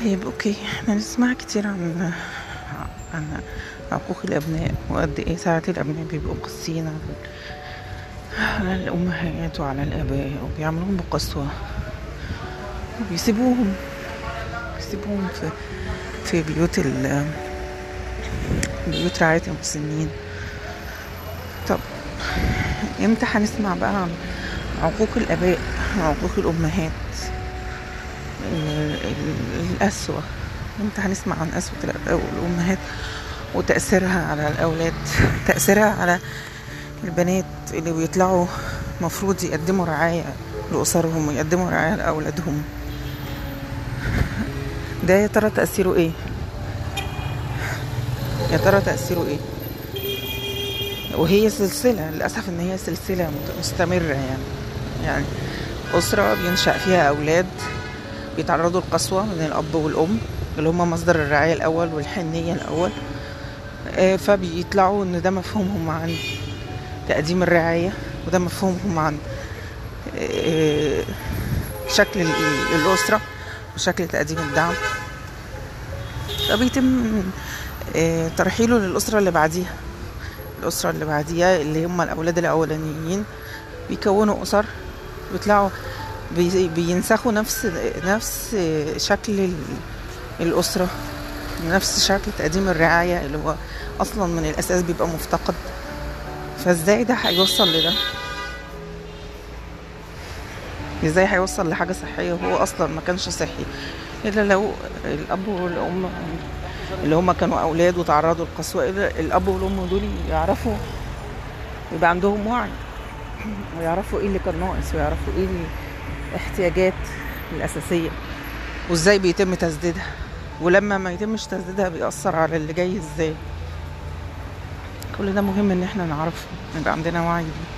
طيب أوكي. إحنا نسمع كتير عن عن عقوق الأبناء وقد إيه ساعات الأبناء بيبقوا قاسيين على على الأمهات وعلى الآباء وبيعملوهم بقسوة وبيسيبوهم بيسيبوهم في في بيوت ال بيوت رعاية المسنين. طب إمتى هنسمع بقى عن عقوق الآباء وعقوق الأمهات؟ ال- ال- القسوة إمتى هنسمع عن قسوة والامهات وتأثيرها على الأولاد تأثيرها على البنات اللي بيطلعوا مفروض يقدموا رعاية لأسرهم ويقدموا رعاية لأولادهم. ده يا ترى تأثيره إيه؟ يا ترى تأثيره إيه؟ وهي سلسلة للأسف إن هي سلسلة مستمرة يعني. يعني أسرة بينشأ فيها أولاد بيتعرضوا لقسوة من الأب والأم اللي هما مصدر الرعاية الأول والحنية الأول. آه، فبيطلعوا إن ده مفهومهم عن تقديم الرعاية وده مفهومهم عن آه، شكل ال- الأسرة وشكل تقديم الدعم. فبيتم آه، ترحيله للأسرة اللي بعديها. الأسرة اللي بعديها اللي هم الأولاد الأولانيين بيكونوا أسر بيطلعوا بي- بينسخوا نفس نفس شكل ال- الأسرة نفس شكل تقديم الرعاية اللي هو أصلا من الأساس بيبقى مفتقد. فإزاي ده هيوصل لده؟ إزاي هيوصل لحاجة صحية وهو أصلا ما كانش صحي؟ إلا لو الأب والأم اللي هما كانوا أولاد وتعرضوا للقسوة إلا الأب والأم دول يعرفوا يبقى عندهم وعي ويعرفوا إيه اللي كان ناقص ويعرفوا إيه الاحتياجات الأساسية. وإزاي بيتم تسديدها؟ ولما ما يتمش تسديدها بيأثر على اللي جاي إزاي؟ كل ده مهم إن إحنا نعرفه يبقى عندنا وعي بيه.